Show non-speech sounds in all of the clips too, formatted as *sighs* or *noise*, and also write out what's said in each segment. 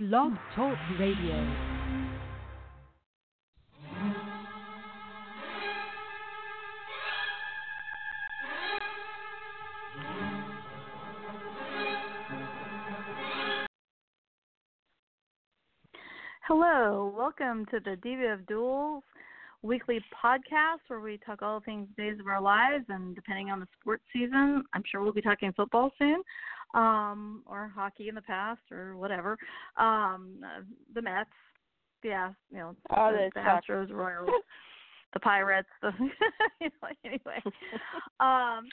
Blog Talk Radio. Hello, welcome to the Diva of DOOL's weekly podcast where we talk all things days of our lives and depending on the sports season, I'm sure we'll be talking football soon. Um, or hockey in the past or whatever. Um, the Mets, yeah, you know, oh, the, the Astros, Royals, *laughs* the Pirates, the *laughs* anyway. um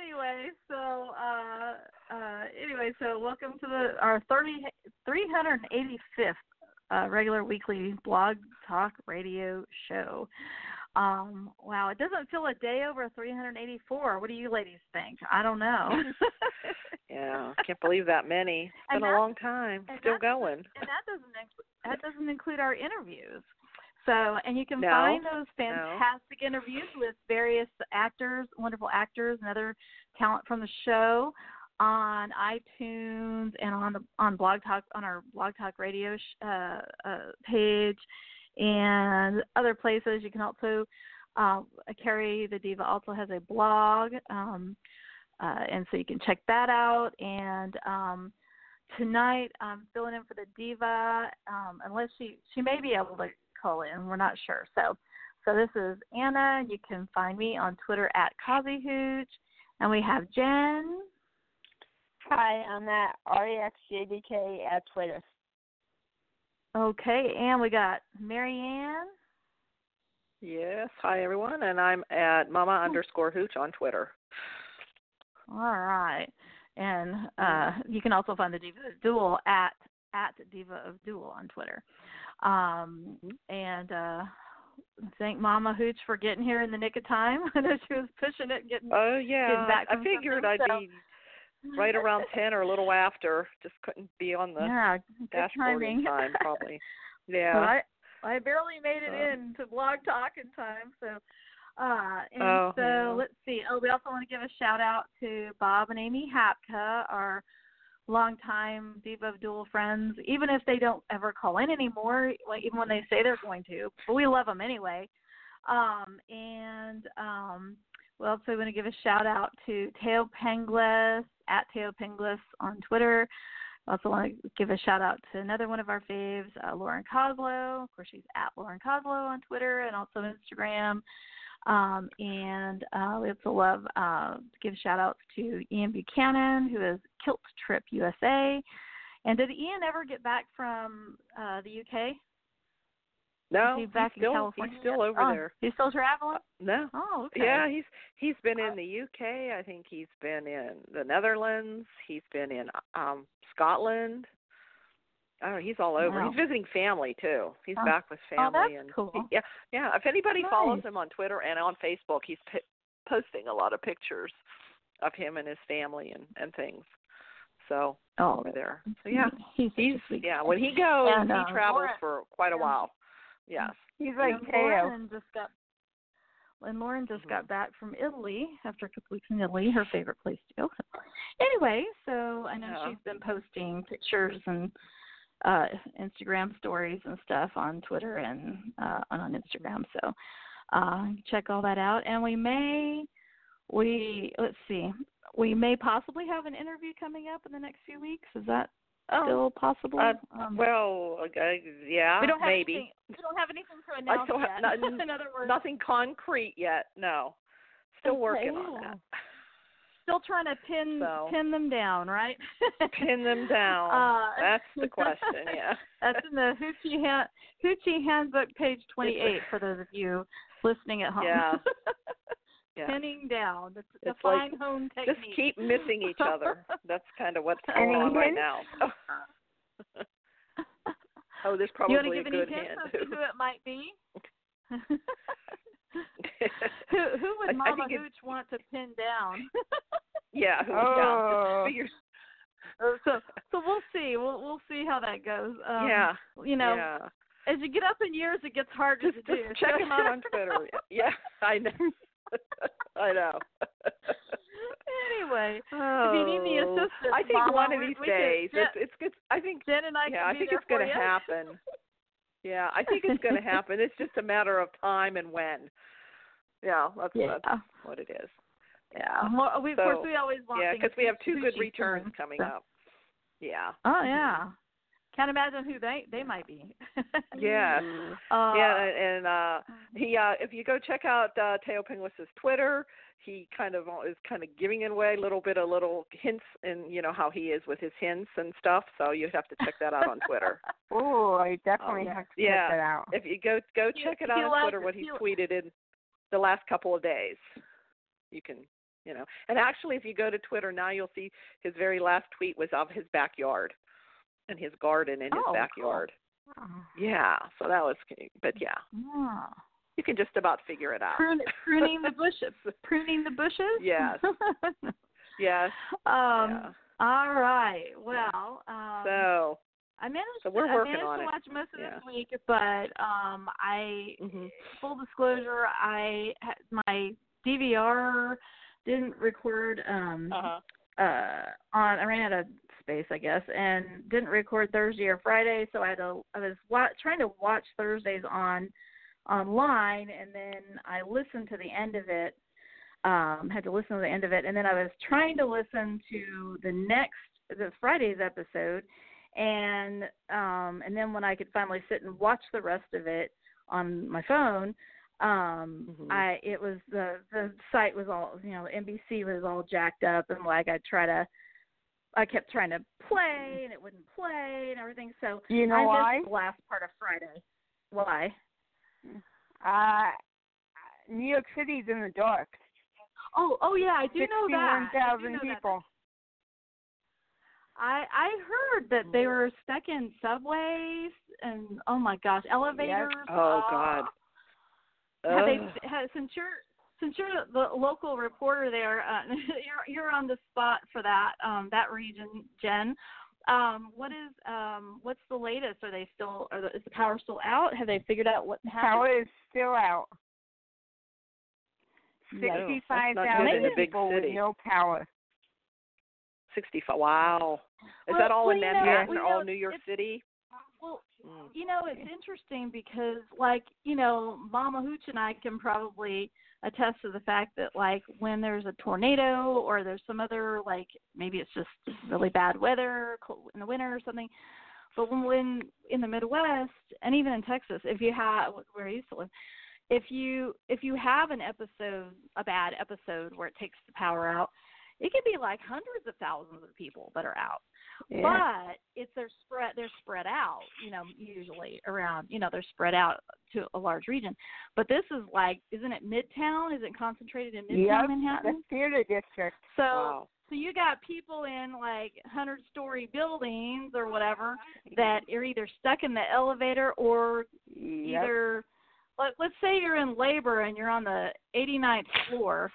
anyway, so uh uh anyway, so welcome to the our 30 385th uh, regular weekly blog talk radio show. Um, wow, it doesn't feel a day over 384. What do you ladies think? I don't know. *laughs* yeah, can't believe that many. It's and been a long time. Still going. And that doesn't *laughs* that doesn't include our interviews. So, and you can no, find those fantastic no. interviews with various actors, wonderful actors, and other talent from the show on iTunes and on the on Blog Talk on our Blog Talk Radio sh- uh, uh, page and other places. You can also uh, Carrie the Diva also has a blog, um, uh, and so you can check that out. And um, tonight I'm filling in for the Diva, um, unless she she may be able to call in. We're not sure. So so this is Anna. You can find me on Twitter at Hooch, and we have Jen. Hi, I'm at REXJDK at Twitter. Okay, and we got Marianne. Yes, hi everyone, and I'm at Mama oh. underscore Hooch on Twitter. All right, and uh, you can also find the Diva of DOOL at at Diva of DOOL on Twitter. Um, mm-hmm. and uh, thank Mama Hooch for getting here in the nick of time. *laughs* I know she was pushing it, getting. Oh yeah, getting back I figured I'd so. be right around ten or a little after. Just couldn't be on the yeah, dashboard in time, probably. *laughs* Yeah. Well, I I barely made it uh, in to Blog Talk in time, so. Uh, and oh, so let's see. Oh, we also want to give a shout out to Bob and Amy Hapka, our longtime Diva of DOOL friends. Even if they don't ever call in anymore, like even when they say they're going to, but we love them anyway. Um, and um, we also want to give a shout out to Thaao Penghlis at Thaao Penghlis on Twitter. Also want to give a shout out to another one of our faves, uh, Lauren Koslow. Of course, she's at Lauren Koslow on Twitter and also Instagram. Um, and uh, we also love uh, to give shout outs to Ian Buchanan, who is Kilt Trip USA. And did Ian ever get back from uh, the UK? No, he's back still, in California. He's still over oh, there. He's still traveling. Uh, no. Oh, okay. Yeah, he's he's been in the UK. I think he's been in the Netherlands. He's been in um Scotland. Oh, he's all over. Wow. He's visiting family too. He's oh. back with family oh, that's and cool. *laughs* Yeah, yeah. If anybody nice. follows him on Twitter and on Facebook, he's p- posting a lot of pictures of him and his family and and things. So oh, over there. So yeah, *laughs* he's, he's yeah. When he goes, and, uh, he travels Lauren, for quite a while. Yes. He's like and. Lauren just got and Lauren just mm-hmm. got back from Italy after a couple weeks in Italy, her favorite place to go. Anyway, so I know Yeah. she's been posting pictures and uh Instagram stories and stuff on Twitter and uh on Instagram. So uh check all that out. And we may we let's see. We may possibly have an interview coming up in the next few weeks. Is that Oh, still possible? uh, um, well, uh, yeah, we don't have maybe. Anything, we don't have anything to announce yet. nothing, *laughs* in other words, nothing concrete yet. No, still working on that. Still trying to pin So. pin them down, right? Pin them *laughs* down. Uh, That's the *laughs* question. Yeah. That's in the Hoochie hand, Hoochie Handbook, page twenty-eight, for those of you listening at home. Yeah. *laughs* Yeah. Pinning down the, the It's fine like, home Just keep missing each other. That's kind of what's going on right now. oh, there's probably you want to a give good any hints hint. as to who it might be? Who who would *laughs* I- I Mama Hooch want to pin down? *laughs* yeah. who- Oh. Yeah. Figures. Uh, so so we'll see. We'll we'll see how that goes. Um, yeah. You know, yeah. as you get up in years, it gets harder Just, to just do. check him out on Twitter. *laughs* Yeah, I know. I know. anyway, Oh, if you need the assistance, I think Mama, one of these days. Jen, it's it's good. I think Jen and I yeah, can I think there it's going to happen. Yeah, I think it's going *laughs* to happen. It's just a matter of time and when. Yeah, that's, Yeah. that's what it is. Yeah. Well, we, of course, we always want Yeah, because we have two good returns coming so- up. Yeah. Oh mm-hmm. yeah. Can't imagine who they they might be. *laughs* Yes. Uh, yeah, and uh he uh if you go check out uh Thaao Penghlis's Twitter, he kind of is kind of giving away a little bit of little hints and you know how he is with his hints and stuff, so you have to check that out on Twitter. *laughs* Oh, I definitely yeah. have to Yeah. check that out. If you go go He- check it out on loves Twitter what he's He- tweeted in the last couple of days. You can you know. And actually if you go to Twitter now you'll see his very last tweet was of his backyard and his garden in his Oh, cool. backyard. Oh. Yeah, so that was but yeah, Yeah. you can just about figure it out. Prune, pruning the *laughs* bushes. Pruning the bushes. Yes. *laughs* Yes. um. yeah. All right. Well. Um, So, I managed. so we're I working managed to it. watch most of Yeah. this week, but um, I mhm. full disclosure, I had my DVR didn't record um Uh-huh. uh on I ran out of space I guess and didn't record Thursday or Friday so I had to I was wa- trying to watch Thursdays on online and then I listened to the end of it um had to listen to the end of it and then I was trying to listen to the next the Friday's episode and um and then when I could finally sit and watch the rest of it on my phone um Mhm. I it was the the site was all you know NBC was all jacked up and like I try to I kept trying to play and it wouldn't play and everything so You know I why? missed the last part of Friday. Why? Uh, New York City's in the dark. Oh, oh yeah, I do know that. I 61,000 know that. people. I I heard that they were stuck in subways and oh my gosh, elevators. Oh uh, God. Have they have, since you're since you're the local reporter there, uh, *laughs* you're you're on the spot for that um that region, Jen. Um, what is um what's the latest? Are they still are the, is the power still out? Have they figured out what happened? Power is still out. Yeah. No, that's Sixty-five not in thousand big people with city. no power. Sixty-five. Wow. Is Well, that all well, in you know, Manhattan we or all know New York City? Well, Mm. you know, it's interesting because, like, you know, Mama Hooch and I can probably attest to the fact that, like, when there's a tornado or there's some other, like, maybe it's just really bad weather in the winter or something. But when, when in the Midwest and even in Texas, if you have where I used to live, if you if you have an episode, a bad episode where it takes the power out, it could be like hundreds of thousands of people that are out but it's they're spread they're spread out you know usually around you know they're spread out to a large region but this is like isn't it midtown is it concentrated in midtown Yep, manhattan the theater district. so Wow. so you got people in like hundred story buildings or whatever that are either stuck in the elevator or Yep. either let, let's say you're in labor and you're on the 89th floor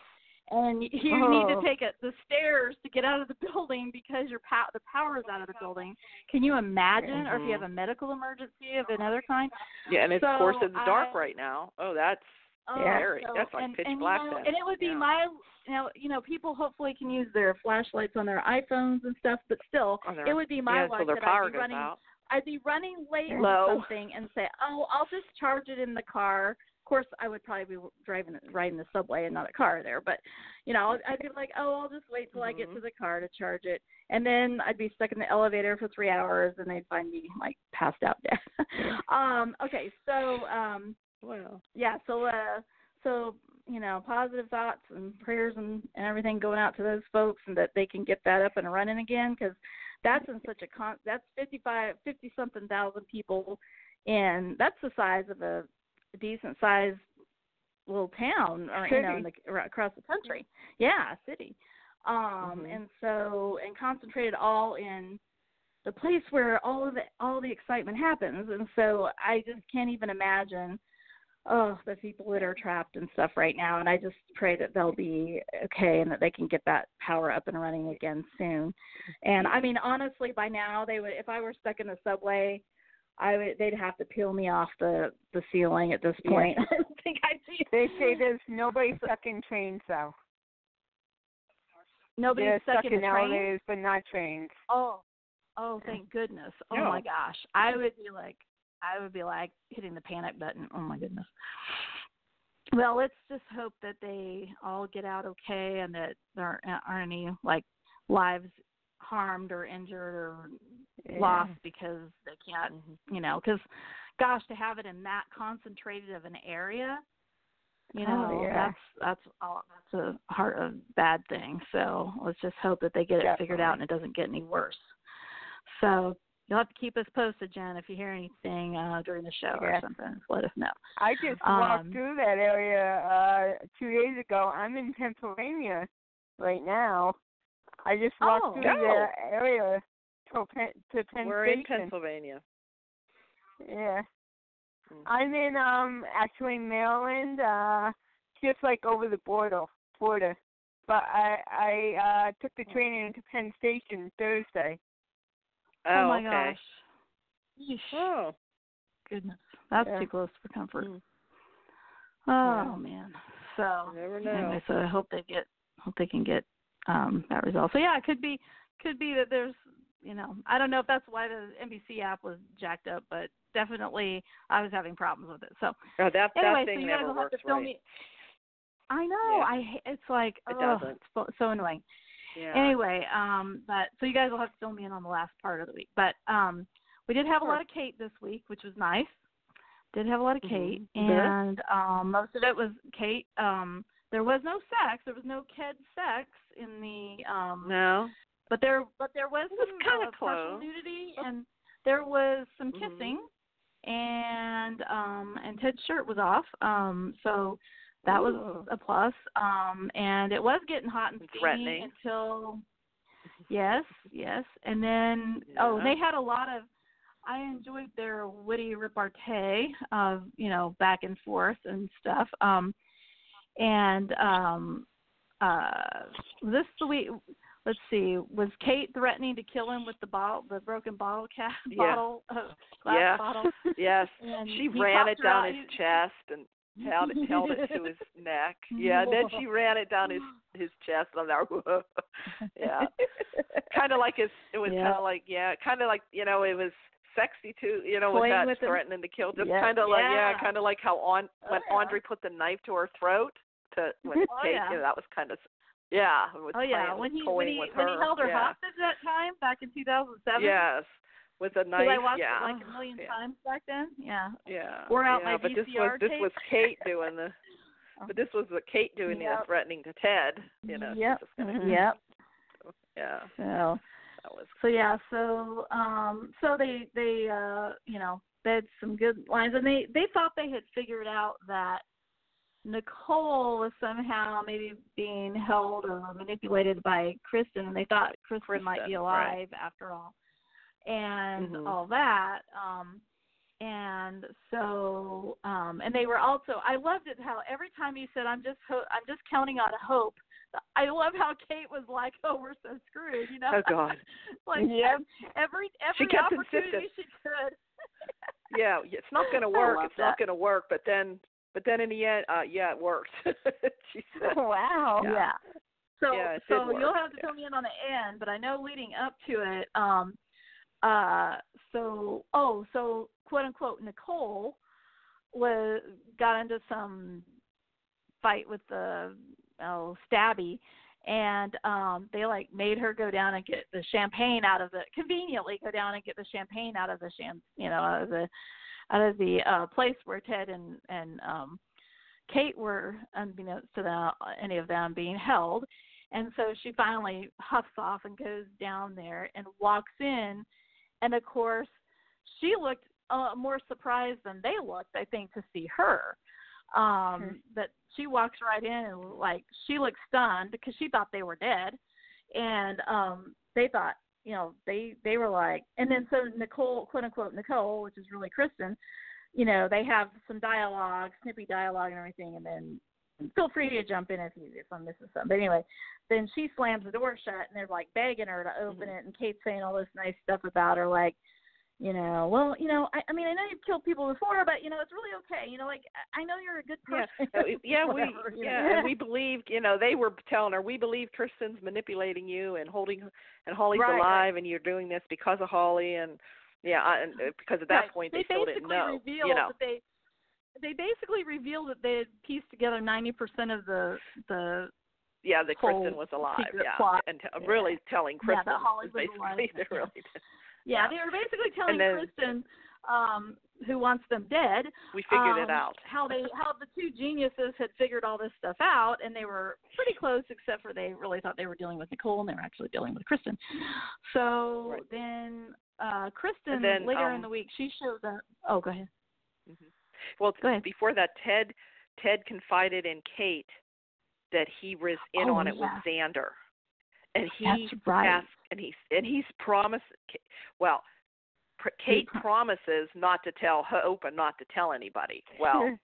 and you you need Oh. to take it the stairs to get out of the *laughs* building because your pow- the power is out of the building. Can you imagine or if you have mm-hmm. a medical emergency of another kind? Yeah, and it's, of course So it's dark right now. Oh, that's Oh, scary. so- That's like and, pitch and, black You know, and it would be Yeah. my you know, you know, people hopefully can use their flashlights on their iPhones and stuff, but still their- it would be my yeah, luck so that I'd be running out. I'd be running late Low. or something and say, "Oh, I'll just charge it in the car." Of course, I would probably be driving, riding the subway and not a car there. But you know, I'd be like, "Oh, I'll just wait till I get Mhm. to the car to charge it," and then I'd be stuck in the elevator for three hours, and they'd find me like passed out dead. *laughs* um, okay, so um, Well, yeah, so uh, so you know, positive thoughts and prayers and, and everything going out to those folks, and that they can get that up and running again because that's in such a con. That's fifty five, fifty something thousand people, and that's the size of a decent sized little town, or you know, in the, across the country. Yeah, city. Um, Mhm. and so and concentrated all in the place where all of the all the excitement happens, and so I just can't even imagine oh, the people that are trapped and stuff right now. And I just pray that they'll be okay and that they can get that power up and running again soon. And I mean, honestly, by now they would, if I were stuck in the subway, I would, they'd have to peel me off the the ceiling at this Yeah. point. *laughs* I don't think I'd be. They *laughs* say there's nobody stuck in trains though. stuck stuck in the train. elevators, but not trains. Oh, oh, thank goodness. Oh Yeah. my gosh, I would be like, I would be like hitting the panic button. Oh my goodness. Well, let's just hope that they all get out okay and that there aren't, aren't any like lives harmed or injured or Yeah. lost because they can't, Mhm. you know, because gosh, to have it in that concentrated of an area, you Oh, know, yeah. that's that's all that's a heart of bad thing. So let's just hope that they get it figured out and it doesn't get any worse. So you'll have to keep us posted, Jen, if you hear anything uh during the show or something. Let us know. I just Um, walked through that area uh two days ago. I'm in Pennsylvania right now. I just walked Oh. through Go. the area to Penn to Penn We're in Pennsylvania. Yeah. Mm. I'm in um actually Maryland, uh just like over the border border. But I I uh took the train into Penn Station Thursday. Oh, my okay. gosh. Yeesh. Oh. Goodness. That's Yeah. too close for comfort. Mm. Oh man. So never know. anyway, so I hope they get hope they can get um that result. So yeah, it could be could be that there's you know, I don't know if that's why the NBC app was jacked up, but definitely I was having problems with it. So Oh, that anyway, that thing so you guys never will have to works fill right. me. I know. Yeah. I it's like It oh, doesn't. it's so, so annoying. Yeah. Anyway, um, but so you guys will have to fill me in on the last part of the week. But um, we did have a lot of Kate this week, which was nice. Did have a lot of. Kate, Mhm. and um, most of it was Kate. Um, there was no sex. There was no kid sex in the. Um, No. But there, but there was It was some kinda uh, close. nudity, and there was some Mhm. kissing, and um, and Ted's shirt was off. Um, so that was Ooh. a plus. Um, and it was getting hot and steamy until yes, yes, and then oh, they had a lot of. I enjoyed their witty repartee of you know back and forth and stuff. Um, and um, uh, this week. Let's see. Was Kate threatening to kill him with the bottle, the broken bottle cap, *laughs* Yeah. bottle, uh, glass *laughs* Yes. *laughs* bottle? Yes. She ran it down out. his chest and held it held it to his neck. Yeah, and then she ran it down his *gasps* his chest and I'm. Whoa. Yeah. kind of like his it was Yeah. kind of like yeah, kind of like, you know, it was sexy too, you know, with Toying that with him. threatening to kill just Yeah. kind of like yeah, Yeah. kind of like how on when Oh, yeah. Andre put the knife to her throat to when *laughs* Oh, Kate, yeah. you know, that was kind of yeah, with Oh yeah, when he when he when he held her yeah. hostage that time back in 2007. Yes. With a knife, I watched yeah. it like a million yeah. times back then. Yeah. Yeah. Wore out yeah, my but this was VCR this was Kate doing the *laughs* but this was the Kate doing Yep. the threatening to Ted, you know. Yep. Mhm. *laughs* Yep. Yeah. So That was so yeah, so um so they they uh you know, they had some good lines and they they thought they had figured out that Nicole was somehow maybe being held or manipulated by Kristen and they thought Kristen, might be Kristen, alive after all. And Mhm. all that. Um and so um and they were also I loved it how every time you said I'm just ho- I'm just counting on hope I love how Kate was like, "Oh, we're so screwed," you know. Oh, God. *laughs* like Yep. every She every kept opportunity insisting. she could. Yeah, it's not gonna *laughs* work. love It's not gonna work, but then but then in the end, uh yeah, it worked. *laughs* she *laughs* said. wow. Yeah. So Yeah, so work, you'll have to yeah. fill me in on the end, but I know leading up to it, um uh so oh, so quote unquote Nicole was got into some fight with the oh Stabby and um they like made her go down and get the champagne out of the conveniently go down and get the champagne out of the sham you know out of the out of the uh place where Ted and and um Kate were unbeknownst to them any of them being held. And so she finally huffs off and goes down there and walks in. And of course she looked uh, more surprised than they looked I think to see her. Um Sure. but she walks right in and like she looked stunned because she thought they were dead. And um they thought you know they they were like and then so nicole quote unquote nicole which is really kristen you know they have some dialogue snippy dialogue and everything and then feel free to jump in if you if i'm missing something. But anyway then she slams the door shut and they're like begging her to open mm-hmm. it and kate's saying all this nice stuff about her like you know, well, you know, I, I mean, I know you've killed people before, but you know, it's really okay. You know, like I know you're a good person. Yeah, uh, *laughs* yeah, we Whatever, you know. yeah, and we believed, you know, they were telling her, we believe Kristen's manipulating you and holding, and Holly's Right, alive, and you're doing this because of Holly, and yeah, I- and uh, because at that Right. point they, they, still didn't basically know, you know. that they they basically revealed that they had pieced together ninety percent of the the yeah, that Kristen was alive, yeah, plot. and t- Yeah. really telling Yeah, that Kristen Holly was was *laughs* alive. basically they really did. Yeah, Yeah. they were basically telling then- Kristen um who wants them dead We figured it um, out. how they how the two geniuses had figured all this stuff out and they were pretty close except for they really thought they were dealing with Nicole and they were actually dealing with Kristen. So Right. then uh Kristen then, later um, in the week she shows up oh go ahead. Well, Go ahead. before that, Ted Ted confided in Kate that he was in Oh, on it with. Xander, and he That's right. asked, and he's and he's promised. Well, Kate pro- promises not to tell Hope and not to tell anybody. *laughs* Well,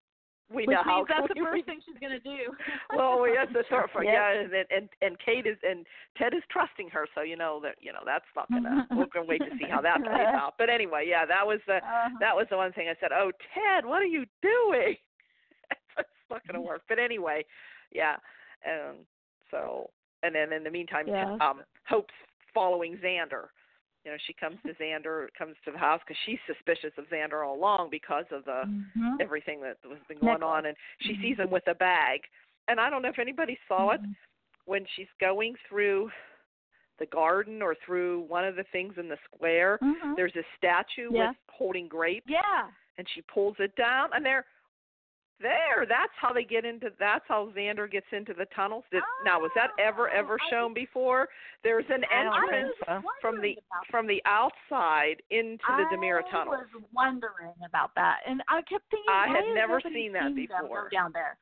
we Which know how means that's the *laughs* first thing she's gonna do. well, we have to sort of Yeah. yeah, and, and and Kate is and Ted is trusting her, so you know that you know that's not gonna. *laughs* we're gonna wait to see how that plays out. But anyway, yeah, that was the Uh-huh. that was the one thing I said. Oh, Ted, what are you doing? it's not going to work. But anyway, yeah. Um. So, and then in the meantime, Yes. um, Hope's following Xander. You know, she comes to Xander, comes to the house because she's suspicious of Xander all along because of the Mhm. everything that was been going Necklace. on, and she Mhm. sees him with a bag. And I don't know if anybody saw it Mhm. when she's going through the garden or through one of the things in the square. Mhm. There's a statue Yeah. with holding grapes Yeah. and she pulls it down and they're there that's how they get into that's how xander gets into the tunnels Did, now was that ever Oh, ever I shown before there's an I don't think entrance uh-huh. from the from the outside into the DiMera tunnel. I was wondering about that, and I kept thinking, I had never seen that them go before. down there.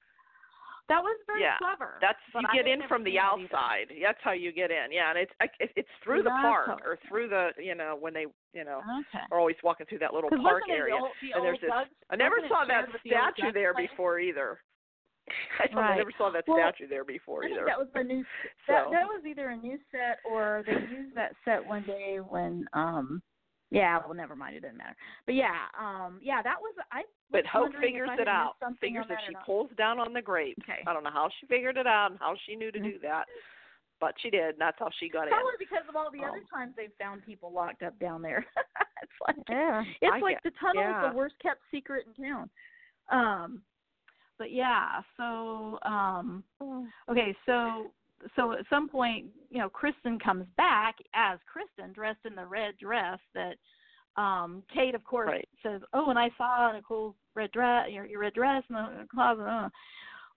That was very Yeah, clever. that's you get in from the that either. outside that's how you get in yeah and it's it's through the park or through the you know when they you know Okay. are always walking through that little park area the old, the and there's this i never saw that with the statue there place? before either *laughs* i Right. never saw that Well, statue there before either that was the new. *laughs* That So- that was either a new set or they used that set one day when um. Yeah, well, never mind. It doesn't matter. But yeah, um, yeah, that was I. But was Hope figures it out. Figures that that she pulls down on the grapes. Okay. I don't know how she figured it out and how she knew to Mhm. do that, but she did. And that's how she got in. Probably because of all the other Um, times they've found people locked up down there. *laughs* it's like Yeah. it's I like the tunnel yeah. is the worst kept secret in town. Um, but yeah, so um, okay, so so at some point, you know, Kristen comes back as Kristen dressed in the red dress that um Kate of course Right. says, "Oh, and I saw a cool red dress, your your red dress in the closet." Uh.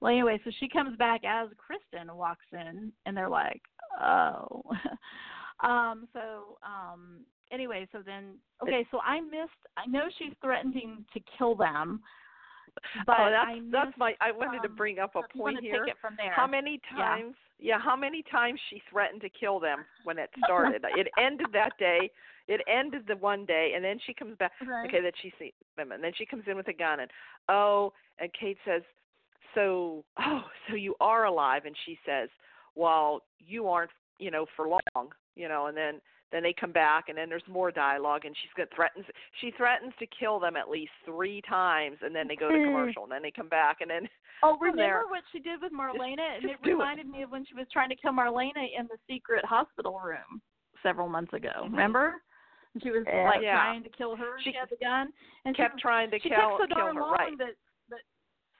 Well, anyway, so she comes back as Kristen and walks in, and they're like, "Oh." *laughs* um. So, um. Anyway, so then, okay, so I missed. I know she's threatening to kill them, but oh, that's I missed, that's my. I wanted to um, bring up a so if you wanna point here. Take it from there. How many times? Yeah. how many times she threatened to kill them when it started? *laughs* it ended that day. It ended the one day, and then she comes back. Right. Okay, that she sees them, and then she comes in with a gun, and oh, and Kate says, "So, oh, so you are alive?" And she says, "Well, you aren't, you know, for long, you know." And then then they come back, and then there's more dialogue, and she's got threatens. She threatens to kill them at least three times, and then they go to hmm. commercial, and then they come back, and then *laughs* Oh, remember there. what she did with Marlena? and just it do it. reminded me of when she was trying to kill Marlena in the secret hospital room several months ago. Remember? And she was Yeah. like Yeah. trying to kill her. She She had the gun, and kept she, trying to she kill took so kill her. long Right. that that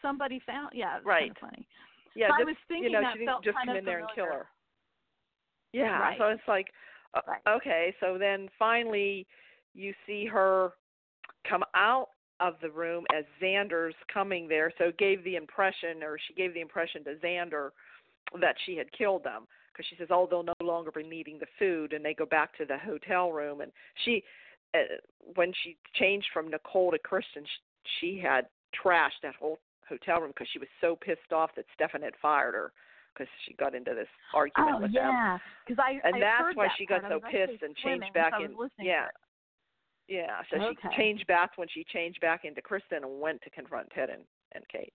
somebody found. Yeah, Right. Kind of funny. Yeah, So I was thinking you know, that she didn't felt just come in there and kill her. Yeah, Right. so it's like, Right. okay, so then finally you see her come out of the room as Xander's coming there. So it gave the impression, or she gave the impression to Xander that she had killed them because she says, "Oh, they'll no longer be needing the food," and they go back to the hotel room. And she, uh, when she changed from Nicole to Kristen, she, she had trashed that whole hotel room because she was so pissed off that Stefan had fired her because she got into this argument Oh with them. yeah, because I And I that's why that she got part. So pissed and swimming, changed back so in. Yeah. Yeah, so Okay. she changed back when she changed back into Kristen and went to confront Ted and and Kate.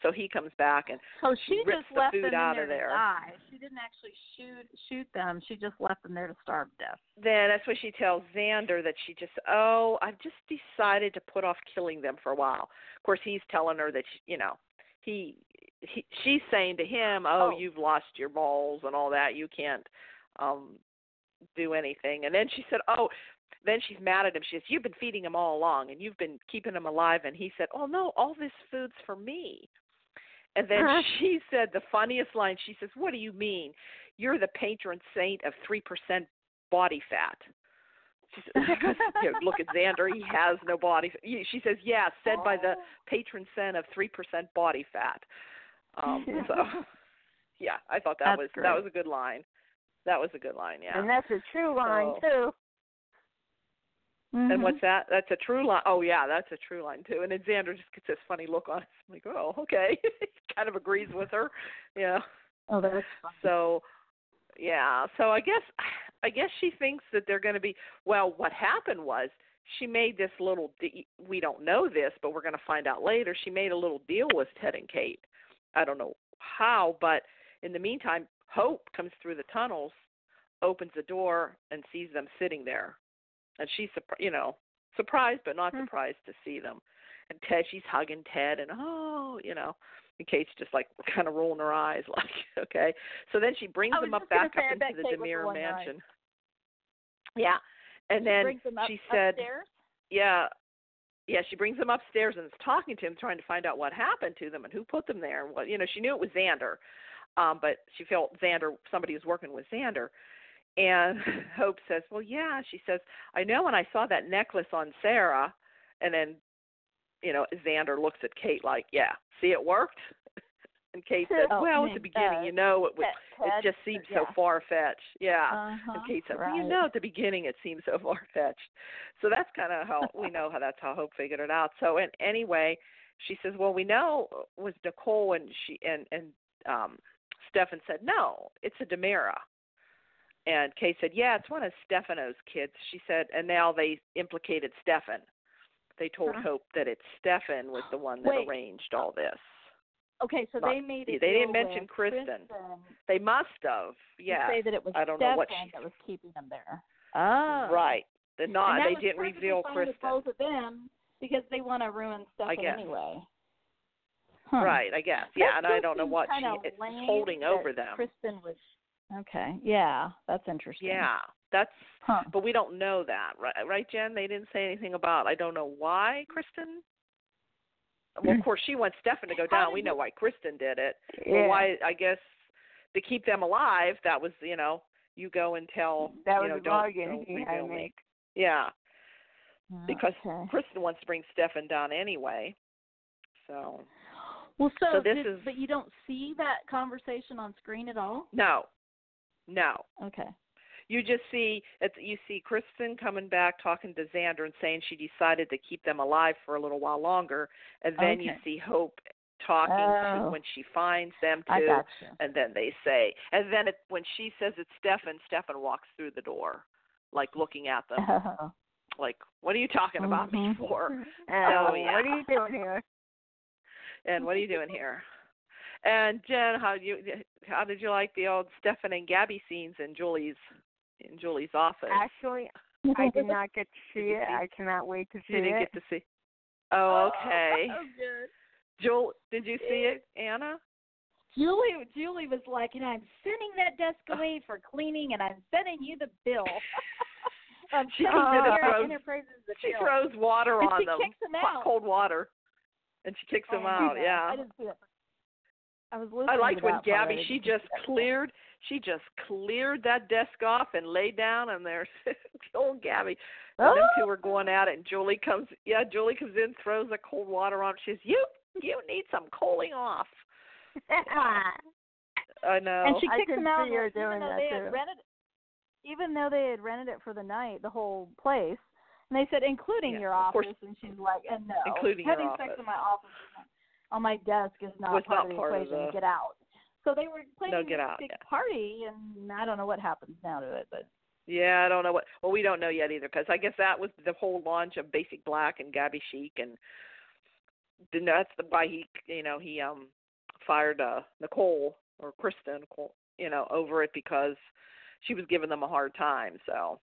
So he comes back and So she rips just the left food them out in of there, there. to die. She didn't actually shoot shoot them. She just left them there to starve to death. then that's when she tells Xander that she just, oh, I've just decided to put off killing them for a while. Of course, he's telling her that, she, you know, he, he, she's saying to him, oh, Oh. you've lost your balls and all that. You can't um do anything. And then she said, oh, then she's mad at him. She says, you've been feeding him all along and you've been keeping him alive. And he said, oh no, all this food's for me. And then Uh-huh. she *laughs* said the funniest line. She says, "What do you mean? You're the patron saint of three percent body fat." She says, *laughs* you know, look at Xander; he has no body. She says, "Yeah, said by the patron saint of three percent body fat." Um, so, *laughs* yeah, I thought that That's was great. that was a good line. That was a good line. Yeah. And that's a true line So- too. Mm-hmm. And what's that? That's a true line. Oh yeah, that's a true line too. And then Xander just gets this funny look on I'm like, oh, okay. *laughs* kind of agrees with her. Yeah. Oh, that's funny. So, yeah. So I guess I guess she thinks that they're going to be. Well, what happened was she made this little. De- we don't know this, but we're going to find out later. She made a little deal with Ted and Kate. I don't know how, but in the meantime, Hope comes through the tunnels, opens the door, and sees them sitting there, and she's. You know, surprised but not Hmm. surprised to see them. And Ted, she's hugging Ted, and oh, you know. And Kate's just like kind of rolling her eyes, *laughs* like, okay. So then she brings them up back up into the Kate DiMera mansion. Yeah, and then brings them up, she said, upstairs? yeah, yeah. She brings them upstairs and is talking to him, trying to find out what happened to them and who put them there. And what you know, she knew it was Xander, um, but she felt Xander, somebody was working with Xander. And *laughs* Hope says, "Well, yeah." She says, "I know." When I saw that necklace on Sarah, and then, you know, Xander looks at Kate like, "Yeah, see, it worked." *laughs* And Kate said, Oh, "Well, at the beginning, you know, it was Ted- it just seemed said, so far fetched." Yeah. Uh-huh, And Kate said, "Well, you know, at the beginning it seemed so *laughs* far fetched." So that's kind of how we know how that's how Hope figured it out. So, and anyway, she says, "Well, we know was Nicole and she and and um Stefan said, "No, it's a DiMera." And Kate said, "Yeah, it's one of Stefano's kids." She said, and now they implicated Stefan. They told Huh. Hope that it's Stefan was the one that Wait. arranged all this. Okay, so Not- they made it. they didn't mention Kristen. They must have. Yeah. Say that it was I don't know Stefan what she- that was keeping them there. Oh. Right. The not And that they was didn't perfectly reveal fine Kristen. With both of them because they want to ruin Stefan guess. anyway. Huh. Right, I guess. That Yeah, and I don't know what kinda she is holding over them. Kristen was. Okay. Yeah, that's interesting. Yeah, that's. Huh. But we don't know that, right? Right, Jen? They didn't say anything about. I don't know why Kristen. Well, of mm. course, she wants Stefan to go down. We know why Kristen did it. Yeah. But why? I guess to keep them alive. That was, you know, you go and tell. That you was know, a bargain he had to make. Yeah, because Okay. Kristen wants to bring Stefan down anyway. So Well, so, so this did- is- but you don't see that conversation on screen at all. no, no. Okay. You just see it's you see Kristen coming back talking to Xander and saying she decided to keep them alive for a little while longer, and then you see Hope talking to Oh. when she finds them too, got you. and then they say, and then it, when she says it's Stefan, Stefan walks through the door, like looking at them, Oh. like, "What are you talking about me Mhm. for?" *laughs* Oh, So, yeah. what are you doing here? And what are you doing here? And Jen, how you how did you like the old Stefan and Gabi scenes in Julie's in Julie's office? Actually, *laughs* I did not get to see it. I cannot wait to see it. you didn't it. get to see. Oh, oh okay. *laughs* Oh, good. Joel, did you see it, Anna? Julie, Julie was like, and I'm sending that desk Oh. away for cleaning, and I'm sending you the bill. I'm *laughs* um, She sending comes in and throws- the She bill. throws water And on she them, kicks them hot, cold water, and she kicks them Oh, out. I Yeah. didn't see that. I was listening I liked to when that part. Gabi she just cleared she just cleared that desk off and laid down and there's *laughs* old Gabi. And them two Oh. were going at it and Julie comes yeah, Julie comes in, throws the cold water on. She says, You you need some cooling off. *laughs* I know. and she I kicked can them out see her even doing though that they too. had rented even though they had rented it for the night, the whole place. And they said, including Yeah, your of course. office, and she's like, and no, Including your having sex office. in my office is not- on my desk is not Was part not of the part of equation. the- Get out. So they were planning get this out, big yeah. party, and I don't know what happens now to it, but Yeah, I don't know what. Well, we don't know yet either because I guess that was the whole launch of Basic Black and Gabi Chic, and then that's the why he you know he um fired uh Nicole or Kristen, Nicole you know over it because she was giving them a hard time so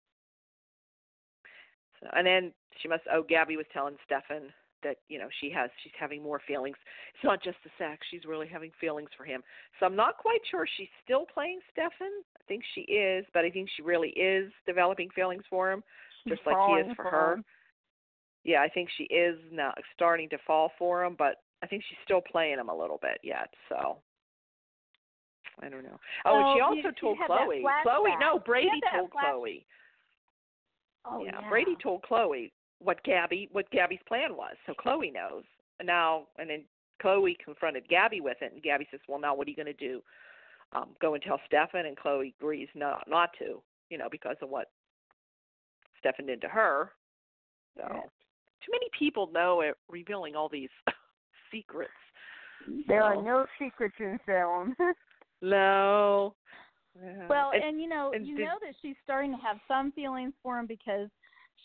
so and then she must oh Gabi was telling Stefan that you know she has she's having more feelings. It's not just the sex she's really having feelings for him. So i'm not quite sure she's still playing stefan. I think she is but i think she really is developing feelings for him just like he is for her. him. yeah i think she is now starting to fall for him but i think she's still playing him a little bit yet so. I don't know. Oh and she oh, also you- told that chloe. Chloe no brady told flash- chloe Oh yeah, Brady told Chloe what Gabi what Gabi's plan was, so Chloe knows. And now and then Chloe confronted Gabi with it, and Gabi says, "Well, now what are you going to do? Um, go and tell Stefan?" And Chloe agrees not not to, you know, because of what Stefan did to her. So Yeah. too many people know it, revealing all these *laughs* secrets. There are no secrets in Salem. *laughs* no. Yeah. Well, And- and, you know, and you did- know that she's starting to have some feelings for him because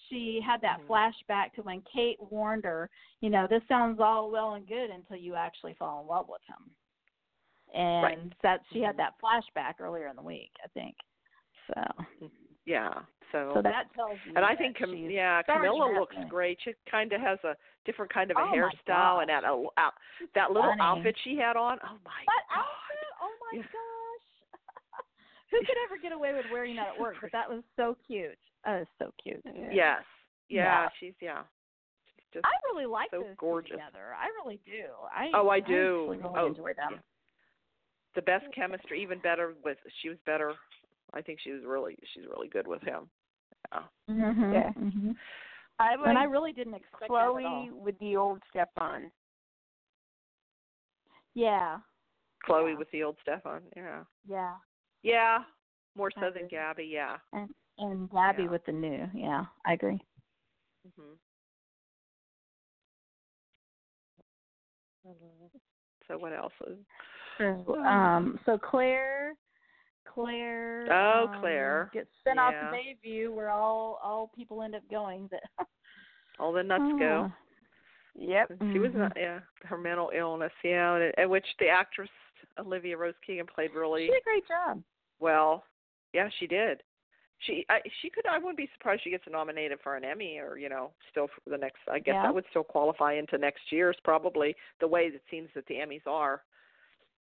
she had that Mhm. flashback to when Kate warned her, you know, this sounds all well and good until you actually fall in love with him. And Right. that she had that flashback earlier in the week, I think. So, yeah. So, so that tells you. And I think, Cam- yeah, Camila looks great. She kind of has a different kind of a Oh, hairstyle, and that uh, out, that little outfit she had on. Oh my That god! outfit, oh my Yeah. gosh. *laughs* Who could ever get away with wearing that at work? But that was so cute. That was so cute. Yes, yeah, Yeah. she's yeah, she's just I really like so those gorgeous. together. I really do. I Oh, I do. actually really Oh, enjoy them. yeah. the best chemistry. Even better with she was better. I think she was really she's really good with him. Yeah. Mm-hmm. Yeah. hmm I And I really didn't expect that at Chloe all. with the old Stefan. Yeah. Chloe Yeah. with the old Stefan. Yeah, Yeah. yeah, more I so than. Gabi. Yeah. And and Gabi Yeah. with the new. Yeah, I agree. hmm So what else? Is, So, um, so Claire, Claire. Oh, um, Claire. gets sent off Yeah. to Bayview, where all all people end up going. That *laughs* all the nuts go. Yep. She was Mhm. not, yeah, her mental illness, yeah, and, and which the actress Olivia Rose Keegan played really She did a great job. well. Yeah, she did. She, I, she could. I wouldn't be surprised she gets nominated for an Emmy, or you know, still for the next. I guess Yeah. that would still qualify into next year's probably. The way it seems that the Emmys are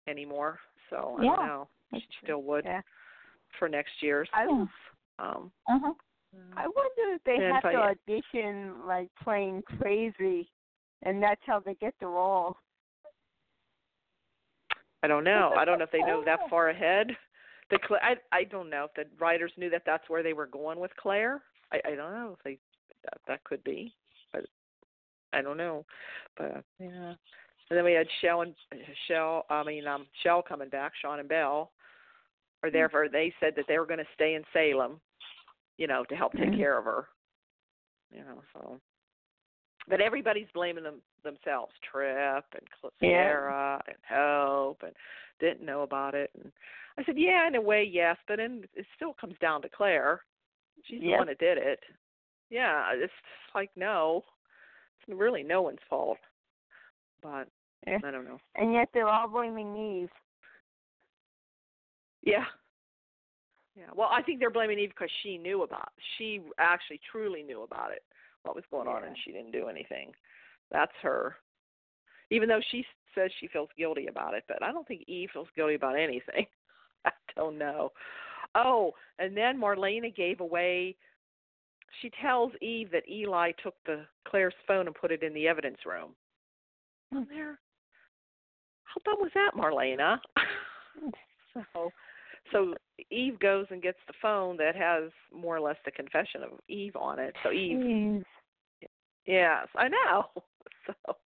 anymore, so I Yeah, don't know. She still would Yeah. for next year's. I Yeah. Um, Uh huh. I wonder if they have if to I- audition like playing crazy, and that's how they get the role. I don't know. I don't know if they know that far ahead. The I I don't know if the writers knew that that's where they were going with Claire. I I don't know if they that that could be, but I don't know. But yeah. And then we had Shell and Shell. I mean, um, Shell coming back. Shawn and Belle are there for. They said that they were going to stay in Salem, you know, to help take Mhm. care of her. You know, so. But everybody's blaming them themselves. Tripp and Cl- Yeah. And Hope and didn't know about it. And I said, yeah, in a way, yes, but then it still comes down to Claire. She's the one that did it. Yeah, it's like no, it's really no one's fault. But Yeah. I don't know. And yet they're all blaming Eve. Yeah. Yeah. Well, I think they're blaming Eve because she knew about. She actually truly knew about it, what was going on, and she didn't do anything. That's her. Even though she says she feels guilty about it, but I don't think Eve feels guilty about anything. *laughs* I don't know. Oh, and then Marlena gave away. She tells Eve that Eli took the Claire's phone and put it in the evidence room. And there. How dumb was that, Marlena? *laughs* so, so Eve goes and gets the phone that has more or less the confession of Eve on it. So Eve, Eve. yes, I know. *laughs* So,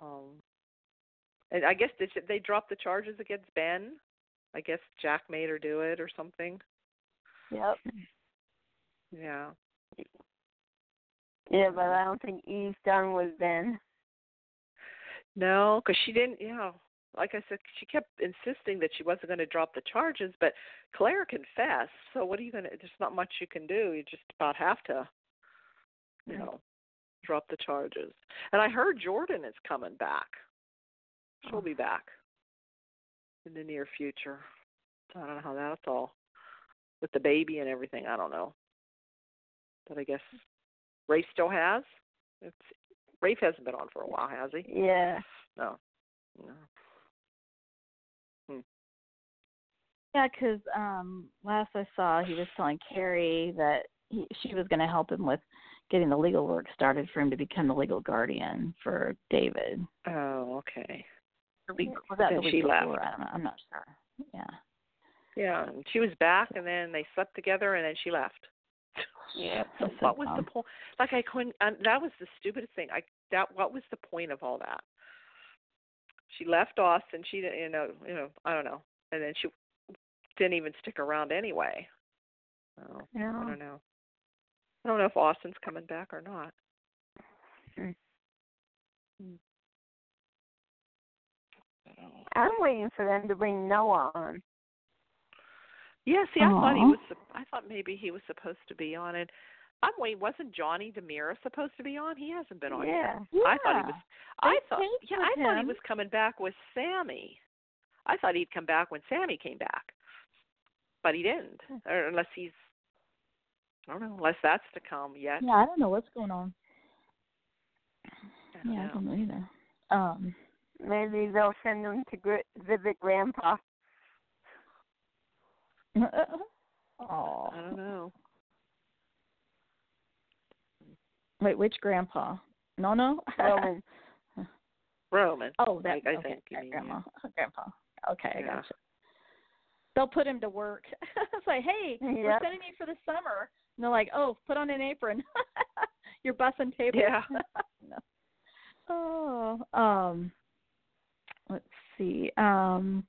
um, and I guess they, they dropped the charges against Ben? I guess Jack made her do it or something. Yep. Yeah. Yeah, but mm. I don't think Eve's done with Ben. No, because she didn't. You know, like I said, she kept insisting that she wasn't going to drop the charges, but Claire confessed. So what are you going to? There's not much you can do. You just about have to. You mm. know. drop the charges. And I heard Jordan is coming back. She'll oh. be back in the near future. So I don't know how that's all with the baby and everything. I don't know, but I guess Rafe still has. It's Rafe hasn't been on for a while, has he? Yeah. No. No. Yeah, 'cause um last I saw, he was telling Carrie that he, she was going to help him with getting the legal work started for him to become the legal guardian for David. Oh, okay. The week, was that the week she before? left. I don't know. I'm not sure. Yeah. Yeah, and she was back, and then they slept together, and then she left. *sighs* Yeah. So *laughs* what was the point? Like I couldn't. Um, that was the stupidest thing. I that. What was the point of all that? She left Austin. She didn't. You know. You know. I don't know. And then she didn't even stick around anyway. Oh, I don't know. I don't know if Austin's coming back or not. I'm waiting for them to bring Noah on. Yeah, see, I thought he was. sup- I thought maybe he was supposed to be on it. I'm waiting. Wasn't Johnny DiMera supposed to be on? He hasn't been on Yeah. yet. I thought he was. I thought. Yeah, with I thought he was coming back with Sammy. I thought he'd come back when Sammy came back, but he didn't. Or unless he's. I don't know. Unless that's to come yet. Yeah, I don't know what's going on. I don't Yeah, I don't know either. Um. Maybe they'll send him to gr- visit Grandpa. *laughs* Oh. I don't know. Wait, which grandpa? No, no. Roman. *laughs* Roman. oh, that. I, I okay, think you that mean, grandma, *laughs* grandpa. Okay, I Yeah. gotcha. They'll put him to work. it's like, hey, we're sending you for the summer. And they're like, oh, put on an apron. You're bussing tables. Yeah. no. Oh, um, let's see. Um,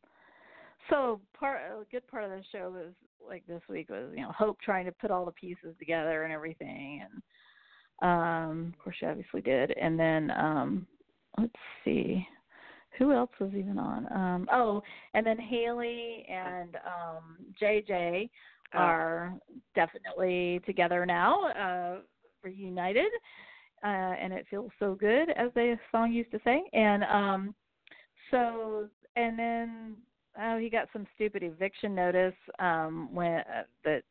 so part a good part of the show was like this week was you know Hope trying to put all the pieces together and everything, and um, of course she obviously did. And then um, let's see, who else was even on? Um, oh, and then Haley and um, JJ Oh. are definitely together now, uh, reunited, uh, and it feels so good, as the song used to say. And um, so, and then oh, he got some stupid eviction notice um, when uh, that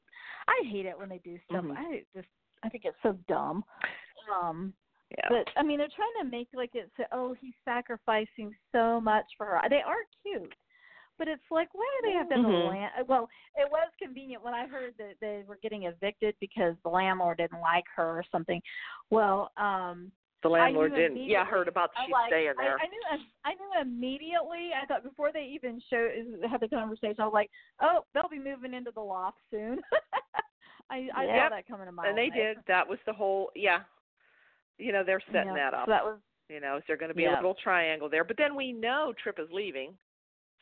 I hate it when they do stuff. Mhm. I just I think it's so dumb. Um, Yeah. but I mean, they're trying to make like it it's oh he's sacrificing so much for her. They are cute, but it's like why do they have to have Mhm. a land? Well, it was convenient when I heard that they were getting evicted because the landlord didn't like her or something. Well, um the landlord didn't. Yeah, I heard about I she's like, staying there. I, I knew I knew immediately. I thought before they even show had the conversation, I was like, oh, they'll be moving into the loft soon. *laughs* I I saw that coming a mile and they away. did. That was the whole. Yeah. You know, they're setting Yeah, that up. So that was You know, is there going to be Yeah. a little triangle there? But then we know Tripp is leaving. *laughs*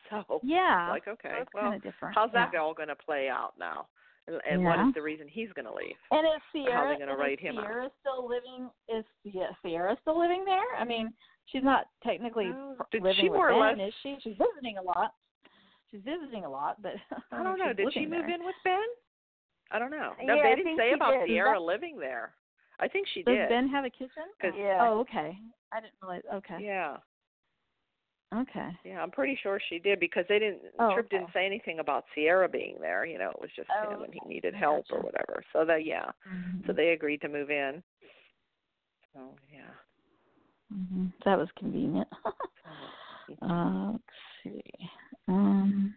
So yeah. like, okay, so it's well, kind of different. how's that yeah. all going to play out now? And, and Yeah. is the reason he's going to leave? And is How are Sierra they gonna write is him out? Sierra still living? Is Sierra, Sierra still living there? I mean, she's not technically fr- did living she with more Ben, less- is she? She's visiting a lot. She's visiting a lot, but *laughs* I don't know. Did she move there. in with Ben? I don't know. No, Yeah, they I didn't say she about did. Sierra living there. I think she Does did. Ben have a kitchen? 'Cause- Yeah. Oh, okay. I didn't realize. Okay. Yeah, Okay. yeah, I'm pretty sure she did because they didn't. Oh, Tripp okay. didn't say anything about Sierra being there. You know, it was just Oh, him and he needed help or whatever. So that yeah, Mm-hmm. so they agreed to move in. So yeah. hmm That was convenient. *laughs* uh, let's see. Um,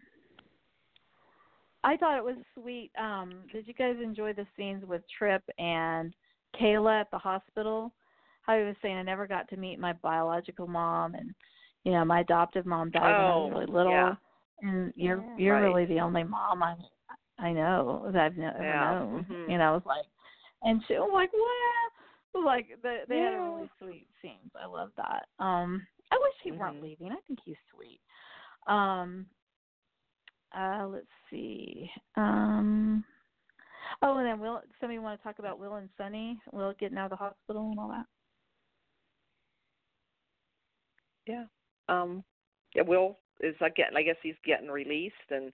I thought it was sweet. Um, did you guys enjoy the scenes with Tripp and Kayla at the hospital? How he was saying I never got to meet my biological mom, and you know my adoptive mom died when I was Oh, really little, yeah. and you're Yeah. you're Right. really the only mom I I know that I've ne- ever Yeah, known. mhm. You know, I was like, and she was like, what? Like they they had a really sweet scenes. I love that. Um, I wish he weren't Mhm. leaving. I think he's sweet. Um, uh, let's see. Um, oh, and then Will. Somebody want to talk about Will and Sonny? Will getting out of the hospital and all that. Yeah. Um yeah, Will is like getting I guess he's getting released and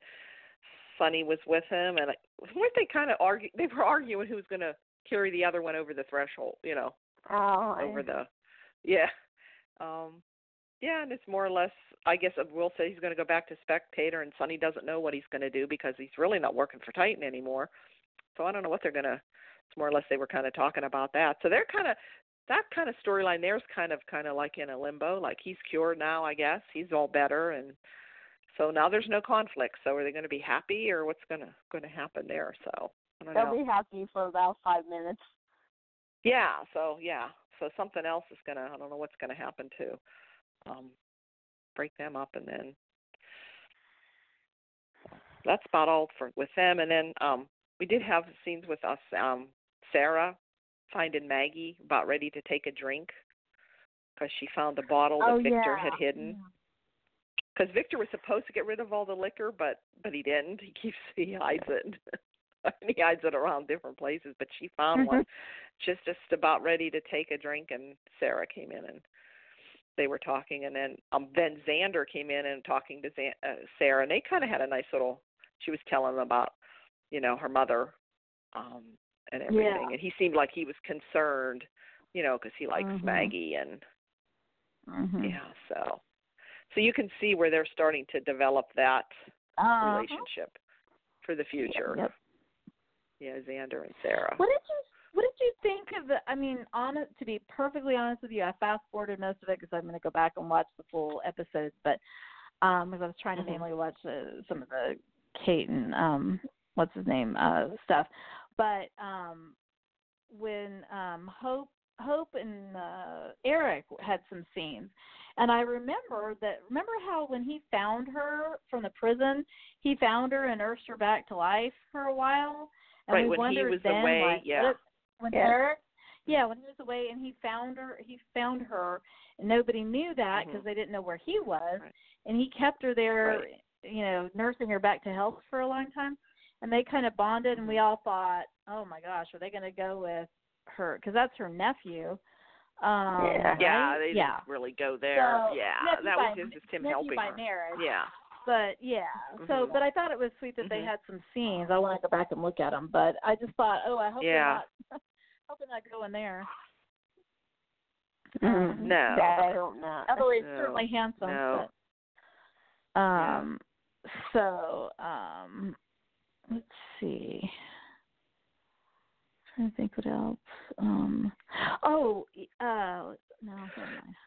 Sonny was with him and I, weren't they kind of argue they were arguing who was going to carry the other one over the threshold, you know, Oh, over the yeah um yeah and it's more or less i guess will say he's going to go back to spectator and sonny doesn't know what he's going to do because he's really not working for titan anymore. So i don't know what they're going to it's more or less they were kind of talking about that. So they're kind of that kind of storyline there's kind of kind of like in a limbo like he's cured now i guess he's all better and so now there's no conflict so are they going to be happy or what's going to going to happen there so I don't they'll know. be happy for about five minutes. Yeah, so yeah, so something else is gonna. I don't know what's gonna happen to um, break them up, and then that's about all for with them. And then um, we did have scenes with us. Um, Sarah finding Maggie about ready to take a drink because she found the bottle that oh, Victor yeah. had hidden. Because Victor was supposed to get rid of all the liquor, but but he didn't. He keeps *laughs* he hides it. and *laughs* he hides it around different places. But she found one *laughs* just just about ready to take a drink, and Sarah came in and they were talking, and then um then Xander came in and talking to Zan- uh, Sarah, and they kind of had a nice little. She was telling them about you know her mother um and everything, Yeah. and he seemed like he was concerned, you know, because he likes Mhm. Maggie and Mm-hmm. yeah, so so you can see where they're starting to develop that Uh-huh. relationship for the future. Yep. Yeah, Xander and Sarah. What did you What did you think of the? I mean, honest to be perfectly honest with you, I fast forwarded most of it because I'm going to go back and watch the full episodes. But um, because I was trying to Mhm. mainly watch uh, some of the Kate and um, what's his name uh stuff. But um, when um Hope Hope and uh, Eric had some scenes, and I remember that. Remember how when he found her from the prison, he found her and nursed her back to life for a while. And Right, we when he wondered was then, away, like, yeah. what- when Yeah. Eric, yeah, when he was away and he found her, he found her, and nobody knew that because Mhm. they didn't know where he was, Right. and he kept her there, Right. you know, nursing her back to health for a long time, and they kind of bonded, and we Mm-hmm. all thought, oh my gosh, are they going to go with her? Because that's her nephew. Um, Yeah. Yeah, they yeah. didn't really go there. So, yeah, nephew that by, was just, just him helping by her. marriage. Yeah. But yeah, so Mhm. but I thought it was sweet that they Mhm. had some scenes. I want to go back and look at them, but I just thought, oh, I hope Yeah. they're not, *laughs* hope they're not going there. Mm, No. That I don't know. Although he's No. certainly handsome. No. But, um. So um, let's see. trying to think what else. Um. Oh. Uh. No.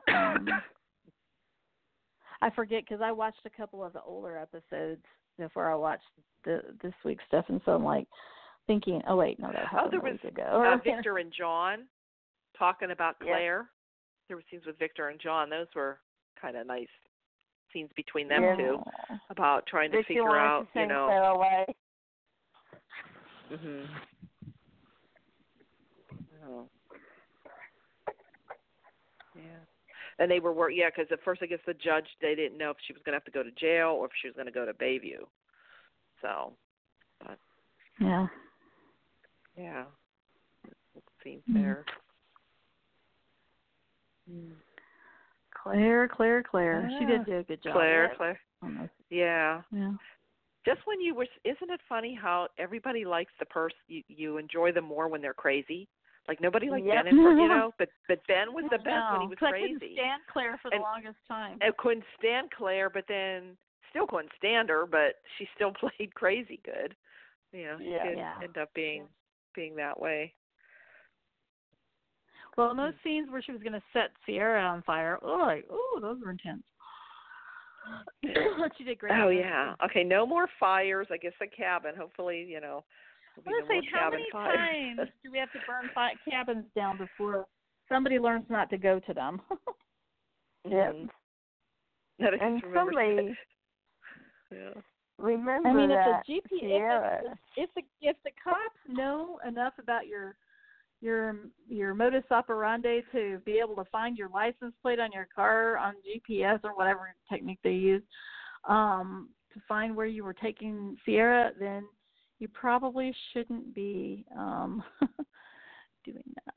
Um, I forget because I watched a couple of the older episodes before I watched the this week's stuff, and so I'm like thinking, oh wait, no, that Oh, happened there a was week ago. uh, *laughs* Victor and John talking about. Claire. There were scenes with Victor and John. Those were kind of nice scenes between them Yeah. two about trying to Did figure out, to you know. Mhm. Oh. Yeah. And they were wor yeah, because at first I guess the judge they didn't know if she was going to have to go to jail or if she was going to go to Bayview. So, Yeah. yeah, scenes Mhm. there. Claire, Claire, Claire. She Ah, did do a good job. Claire, Claire. almost. Yeah. Yeah. Just when you were, isn't it funny how everybody likes the person you, you enjoy them more when they're crazy? Like nobody liked Yep. Ben, you know, *laughs* but but Ben was the best when he was 'cause I crazy. couldn't stand Claire for the And- longest time. I couldn't stand Claire, but then still couldn't stand her, but she still *laughs* played crazy good. You know, she Yeah. did Yeah. end up being being that way. Well, in those hmm. scenes where she was going to set Sierra on fire, oh, like, oh, those were intense. *coughs* she did great. Oh yeah. too. Okay, no more fires. I guess a cabin. Hopefully, you know. there'll I be no gonna more say, how cabin many fires. times do we have to burn fi- cabins down before somebody learns not to go to them? *laughs* Yep. Mhm. And somebody *laughs* yeah. remember I mean, if the GPS, Sierra. if, if the if the cops know enough about your your your modus operandi to be able to find your license plate on your car on GPS or whatever technique they use, um, to find where you were taking Sierra, then you probably shouldn't be um *laughs* doing that.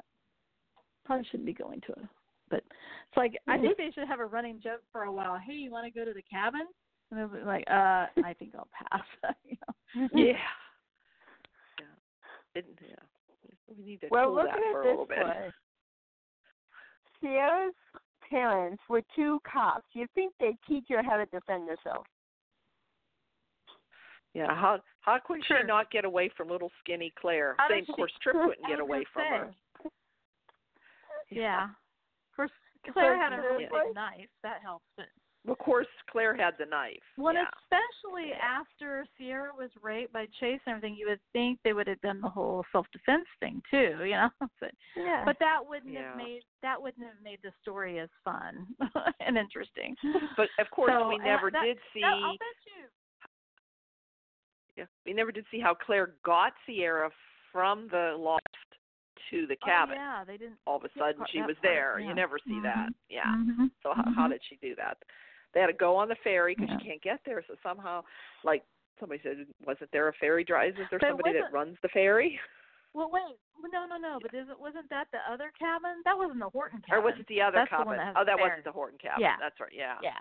Probably shouldn't be going to it. But it's like I think they should have a running joke for a while. Hey, you want to go to the cabin? And they'll be like, uh, I think I'll pass. *laughs* you know? Yeah. *laughs* Yeah. It, yeah. We need to Well, cool look that at for it a little this bit. way. Sierra's parents were two cops, you think they'd teach her how to defend herself. Yeah, how how could Sure. she not get away from little skinny Claire? How Same course *laughs* Tripp couldn't get away gonna from her. say. Yeah. Of course, Claire had a really Yeah. big knife. That helps. But Of course, Claire had the knife. well, yeah. especially after Sierra was raped by Chase and everything, you would think they would have done the whole self-defense thing too. You know, *laughs* but Yeah. but that wouldn't Yeah. have made that wouldn't have made the story as fun *laughs* and interesting. But of course, So, we never that- did see. No, I'll bet you. Yeah, we never did see how Claire got Sierra from the loft to the cabin. Oh, yeah, they didn't. All of a sudden, part- she that was part, there. yeah. You never see that. Mhm. Yeah. Mhm. So how, how Mhm. did she do that? They had to go on the ferry because Yeah. you can't get there. So somehow, like somebody said, wasn't there a ferry drive? Is there But somebody that runs the ferry, *laughs* Well, wait, no, no, no. But isn't wasn't that the other cabin? That wasn't the Horton cabin. or was it the other That's cabin? one that oh, that wasn't the Horton cabin. Yeah. That's right. Yeah. Yeah.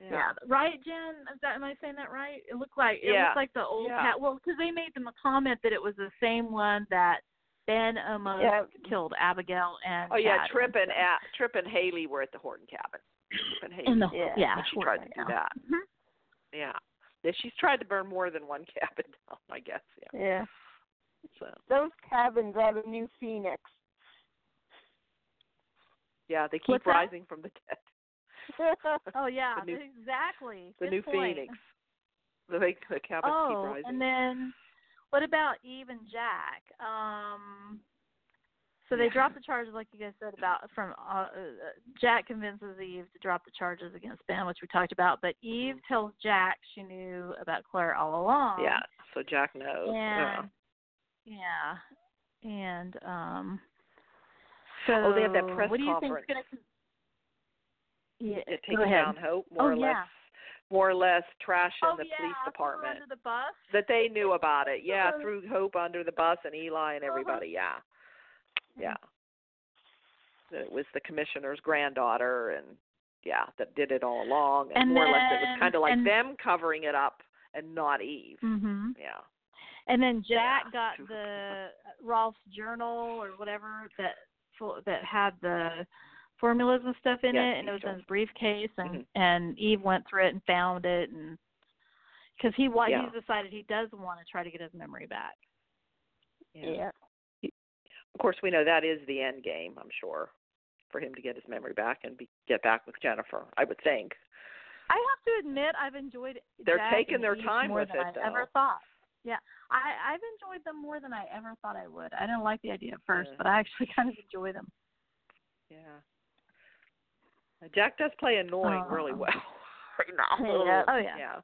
Yeah. Yeah, right, Jen. Is that am I saying that right? It looked like it Yeah. looked like the old Yeah. cat. Well, because they made them a comment that it was the same one that Ben almost Yeah. killed Abigail and. Oh yeah, Chad Tripp and stuff. A- Tripp and Haley were at the Horton cabin. Tripp and in the Yeah. yeah. she tried to do that. Mhm. Yeah. Yeah, she's tried to burn more than one *laughs* cabin down, I guess. Yeah. Yeah. So Those cabins are the new Phoenix. yeah, they keep What's that? rising from the dead. *laughs* *laughs* Oh yeah, The new- exactly. The Good new point. Phoenix. The the cabins keep Oh, rising. and then what about Eve and Jack? Um, so they Yeah. drop the charges, like you guys said about from uh, uh, Jack convinces Eve to drop the charges against Ben, which we talked about. But Eve tells Jack she knew about Claire all along. Mm-hmm. yeah, so Jack knows. yeah. And yeah, and um. So Oh, they have that press what do you conference. think is going to? Yeah, takes ahead. down hope Oh, more or yeah. less more or less trashing oh the yeah, police department. under the bus. That they knew about it. Yeah, Uh-huh. threw Hope under the bus and Eli and everybody, yeah. Yeah. That it was the commissioner's granddaughter and yeah, that did it all along and, And more or less it was kinda like and- them covering it up and not Eve. Mhm. Yeah. And then Jack Yeah, got *laughs* the Rolf's journal or whatever that full, that had the formulas and stuff in Yes, it, and it he was in his briefcase, and Mhm. and Eve went through it and found it, and because he wa Yeah. he's decided he does want to try to get his memory back. yeah. Of course, we know that is the end game. I'm sure, for him to get his memory back and be, get back with Jennifer. I would think. I have to admit, I've enjoyed. They're taking their time more with than it, though. ever thought. Yeah, I I've enjoyed them more than I ever thought I would. I didn't like the idea at first, Yeah. but I actually *laughs* kind of enjoy them. Yeah. Uh, Jack does play annoying really Oh. well *laughs* right now. Yeah. Oh, yeah. Yeah.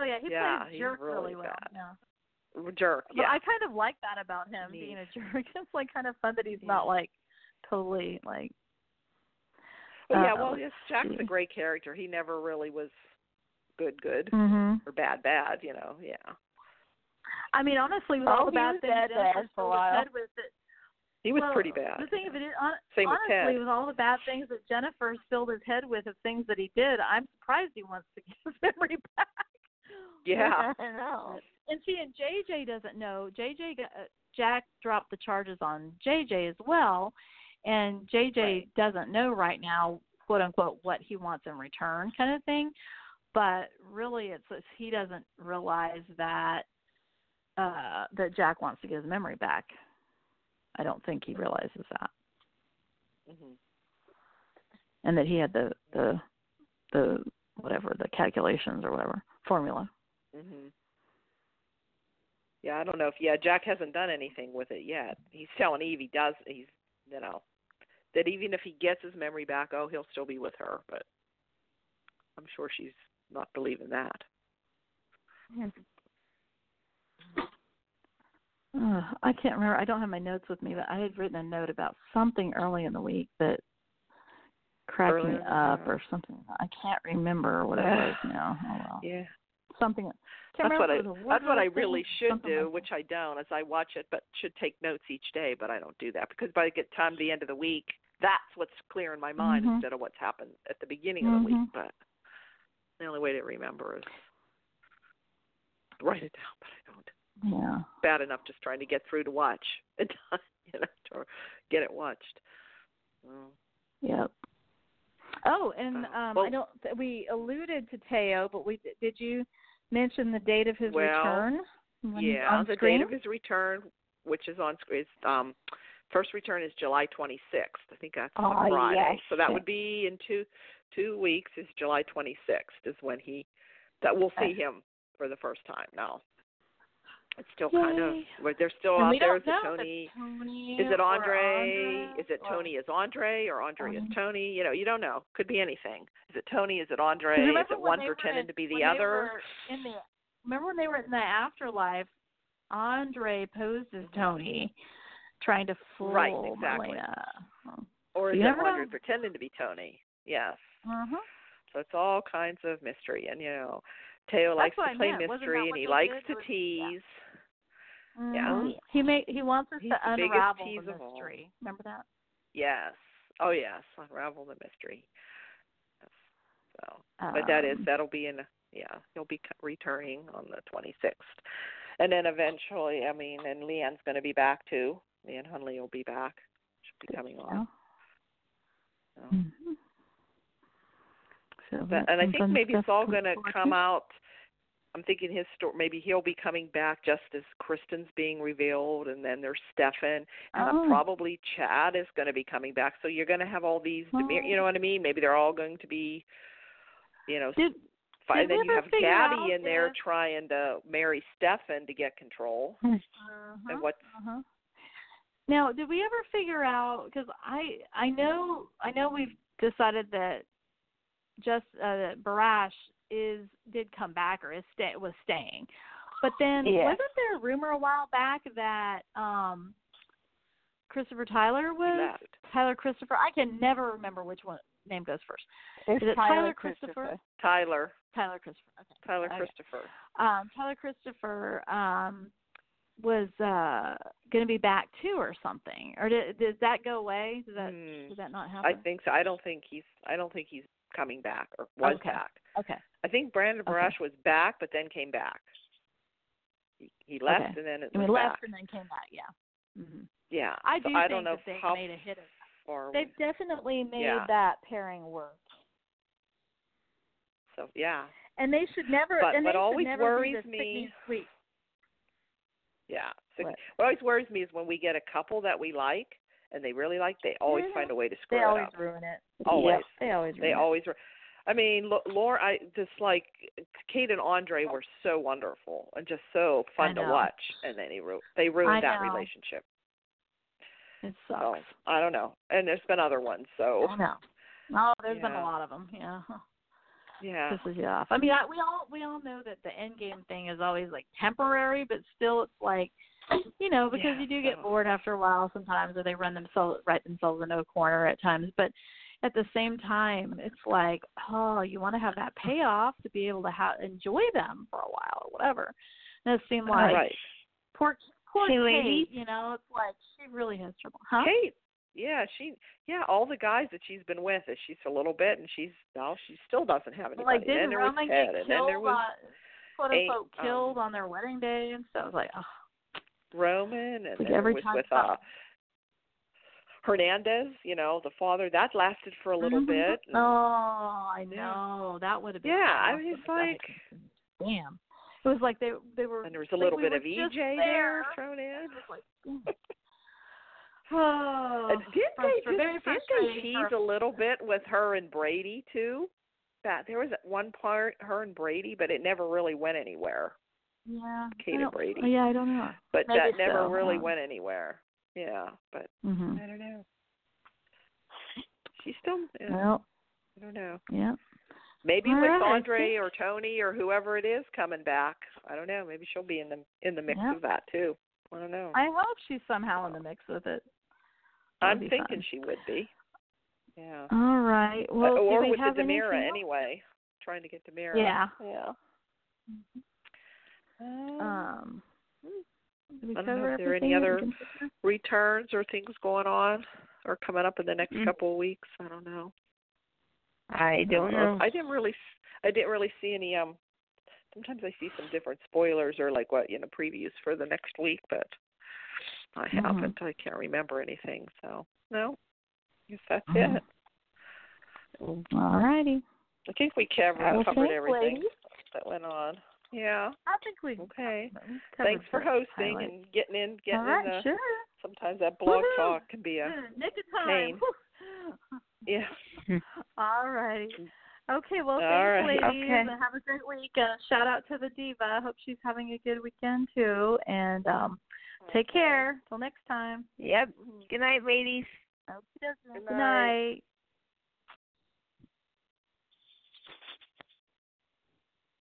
Oh yeah, he Yeah, plays he's jerk really really well. Yeah. Jerk. But Yeah. I kind of like that about him being a *laughs* jerk. It's like kind of fun that he's Yeah. not like totally like. But yeah. uh, Well, yes, Jack's see. a great character. He never really was good, good Mhm. or bad, bad. You know. Yeah. I mean, honestly, with Oh, all the bad things bad Jennifer bad for a filled his while. head with, it, He was well, pretty bad. The thing of it is, hon- Same with honestly, Ted. with all the bad things that Jennifer filled his head with of things that he did, I'm surprised he wants to get his memory back. Yeah. *laughs* I know. And see, and JJ doesn't know. JJ got, uh, Jack dropped the charges on JJ as well, and JJ Right. doesn't know right now, quote unquote, what he wants in return, kind of thing. But really, it's, it's he doesn't realize that uh that Jack wants to get his memory back. I don't think he realizes that, hmm and that he had the the the whatever the calculations or whatever formula. Hmm Yeah, I don't know if yeah, Jack hasn't done anything with it yet. He's telling Eve he does. He's you know that even if he gets his memory back, oh, he'll still be with her. But I'm sure she's not believing that. Uh, I can't remember. I don't have my notes with me, but I had written a note about something early in the week that cracked Early me up or something. I can't remember what it was *sighs* now. Oh well. Yeah. Something. That's what I if it was a that's what I really should do, like which I don't, as I watch it, but should take notes each day. But I don't do that because by the time the end of the week, that's what's clear in my mind Mhm. instead of what's happened at the beginning of the week. Mhm. But the only way to remember is write it down, but I don't. Yeah. Bad enough just trying to get through to watch *laughs* it, you know, or get it watched. Mm. Yep. Oh, and um, well- I don't. We alluded to Thaao, but we did you mention the date of his Well, return? Yeah, the screen? date of his return, which is on screen, is um, first return is July 26th. I think that's Oh, on Friday. yes. So that would be in two two weeks. Is July 26th is when he that we'll see him for the first time. Now, it's still kind of Yay. but they're still And out there. Is it Tony? Tony Is it Andre? Andre Is it or- Tony Is Andre or Andre as Mhm. Tony? You know, you don't know. Could be anything. Is it Tony? Is it Andre? Is it one pretending in- to be the other? in the remember when they were in the afterlife? Andre posed as Tony, trying to fool Right, exactly. Marlena. Or is You it know. Andre pretending to be Tony? Yes. Uh-huh. So it's all kinds of mystery, and you know, Thaao likes to play mystery, and he likes to tease. was- tease. Mhm. He made he wants us He's to the unravel the mystery. Remember that? Yes. Oh yes, unravel the mystery. Yes. So, but that is Um, that'll be in yeah, he'll be c- returning on the 26th, and then eventually, I mean, and Leann's going to be back too. Leann Hunley will be back. She'll be coming on. So. Mhm. So But, and I think maybe it's all going to come out. I'm thinking his story. Maybe he'll be coming back just as Kristen's being revealed, and then there's Stefan, and Oh. probably Chad is going to be coming back. So you're going to have all these. Demir, you know what I mean? Maybe they're all going to be, you know, Did fi- did and then you have out in there if- trying to marry Stefan to get control. *laughs* uh-huh, And what's uh-huh. Now, did we ever figure out? Because I I know I know we've decided that just uh, Barash is did come back or is stay was staying, but then Yeah. wasn't there a rumor a while back that um Christopher Tyler was left? Tyler Christopher? I can never remember which one name goes first. It's Is it Tyler, Tyler Christopher. Christopher? Tyler. Tyler Christopher. Okay. Tyler Okay. Christopher. um Tyler Christopher um was uh going to be back too or something or did does that go away does that Hmm. did that not happen? I think so. I don't think he's. I don't think he's coming back or was Okay. back. okay I think Brandon Okay. Barash was back, but then came back. He, he left Okay. and then it I mean left back. and then came back yeah hmm Yeah. I so do I think don't know that they how made a hit of far. they've definitely made Yeah. that pairing work so yeah, and they should never But and what always worries me- yeah. So What? what always worries me is when we get a couple that we like and they really like, they always Yeah. find a way to screw they it always up. ruin it Always. they always They ruin it. They always. Were, I mean, Laura, I just like Kate and Andre were so wonderful and just so fun to watch, and then he ru- they ruined that relationship. it So sucks I don't know, and there's been other ones. So I know oh there's been a lot of them yeah yeah, This is off. I mean, I, we all we all know that the end game thing is always like temporary, but still, it's like *laughs* you know because Yeah, you do get bored after a while sometimes, or they run themselves right themselves into a corner at times. But at the same time, it's like oh, you want to have that payoff to be able to ha- enjoy them for a while or whatever. And it seemed like right. poor poor Kate, ladies. you know, it's like she really has trouble. Huh? Kate, yeah, she, yeah, all the guys that she's been with, is she's a little bit, and she's no, she still doesn't have anybody. like didn't Roman was Ted, get and then killed there was on quote eight, unquote um, killed on their wedding day and so I was like, oh. Roman, and Like every was time with uh Hernandez. You know, the father. That lasted for a little Mhm. bit. and- Oh, I know. That would have been. Yeah, I mean, it's like- damn. It was like they they were. And there was a like little we bit of EJ there there. thrown in. It was like, *laughs* oh, And did they very did they tease a little bit with her and Brady too? That there was one part her and Brady, but it never really went anywhere. Yeah. Kate I and don't- Brady. Yeah, I don't know. But Maybe that never so, really huh? went anywhere. Yeah, but Mhm. I don't know. She's still. Yeah, Well, I don't know. yeah. Maybe All with right, Andre think- or Tony or whoever it is coming back. I don't know. Maybe she'll be in the in the mix Yeah. of that too. I don't know. I hope she's somehow in the mix with it. I'm That'd be thinking fun. she would be. Yeah. All right. Well, Uh, or with have the DiMera anyway. Trying to get DiMera. Yeah. Yeah. Um, Um. I don't know if there are any everything that we other- returns or things going on or coming up in the next Mm. couple of weeks. I don't know. I don't know. I didn't really. I didn't really see any. Um. Sometimes I see some different spoilers or like what you know previews for the next week, but I Mhm. haven't. I can't remember anything. So no. I guess that's Mhm. it. All righty. I think we covered covered everything ladies. that went on. Yeah. I think we. Okay. Thanks for hosting highlights. and getting in getting All right, in the sure. sometimes that blog Woohoo. talk can be a Yeah, Nick of time. pain. Yeah. *laughs* All righty. Okay, well, All thanks, right. ladies, Okay. have a great week. Uh, shout out to the diva. Hope she's having a good weekend too. And um, take care. Till next time. Yep. Good night, ladies. Okay, Good Good night. night.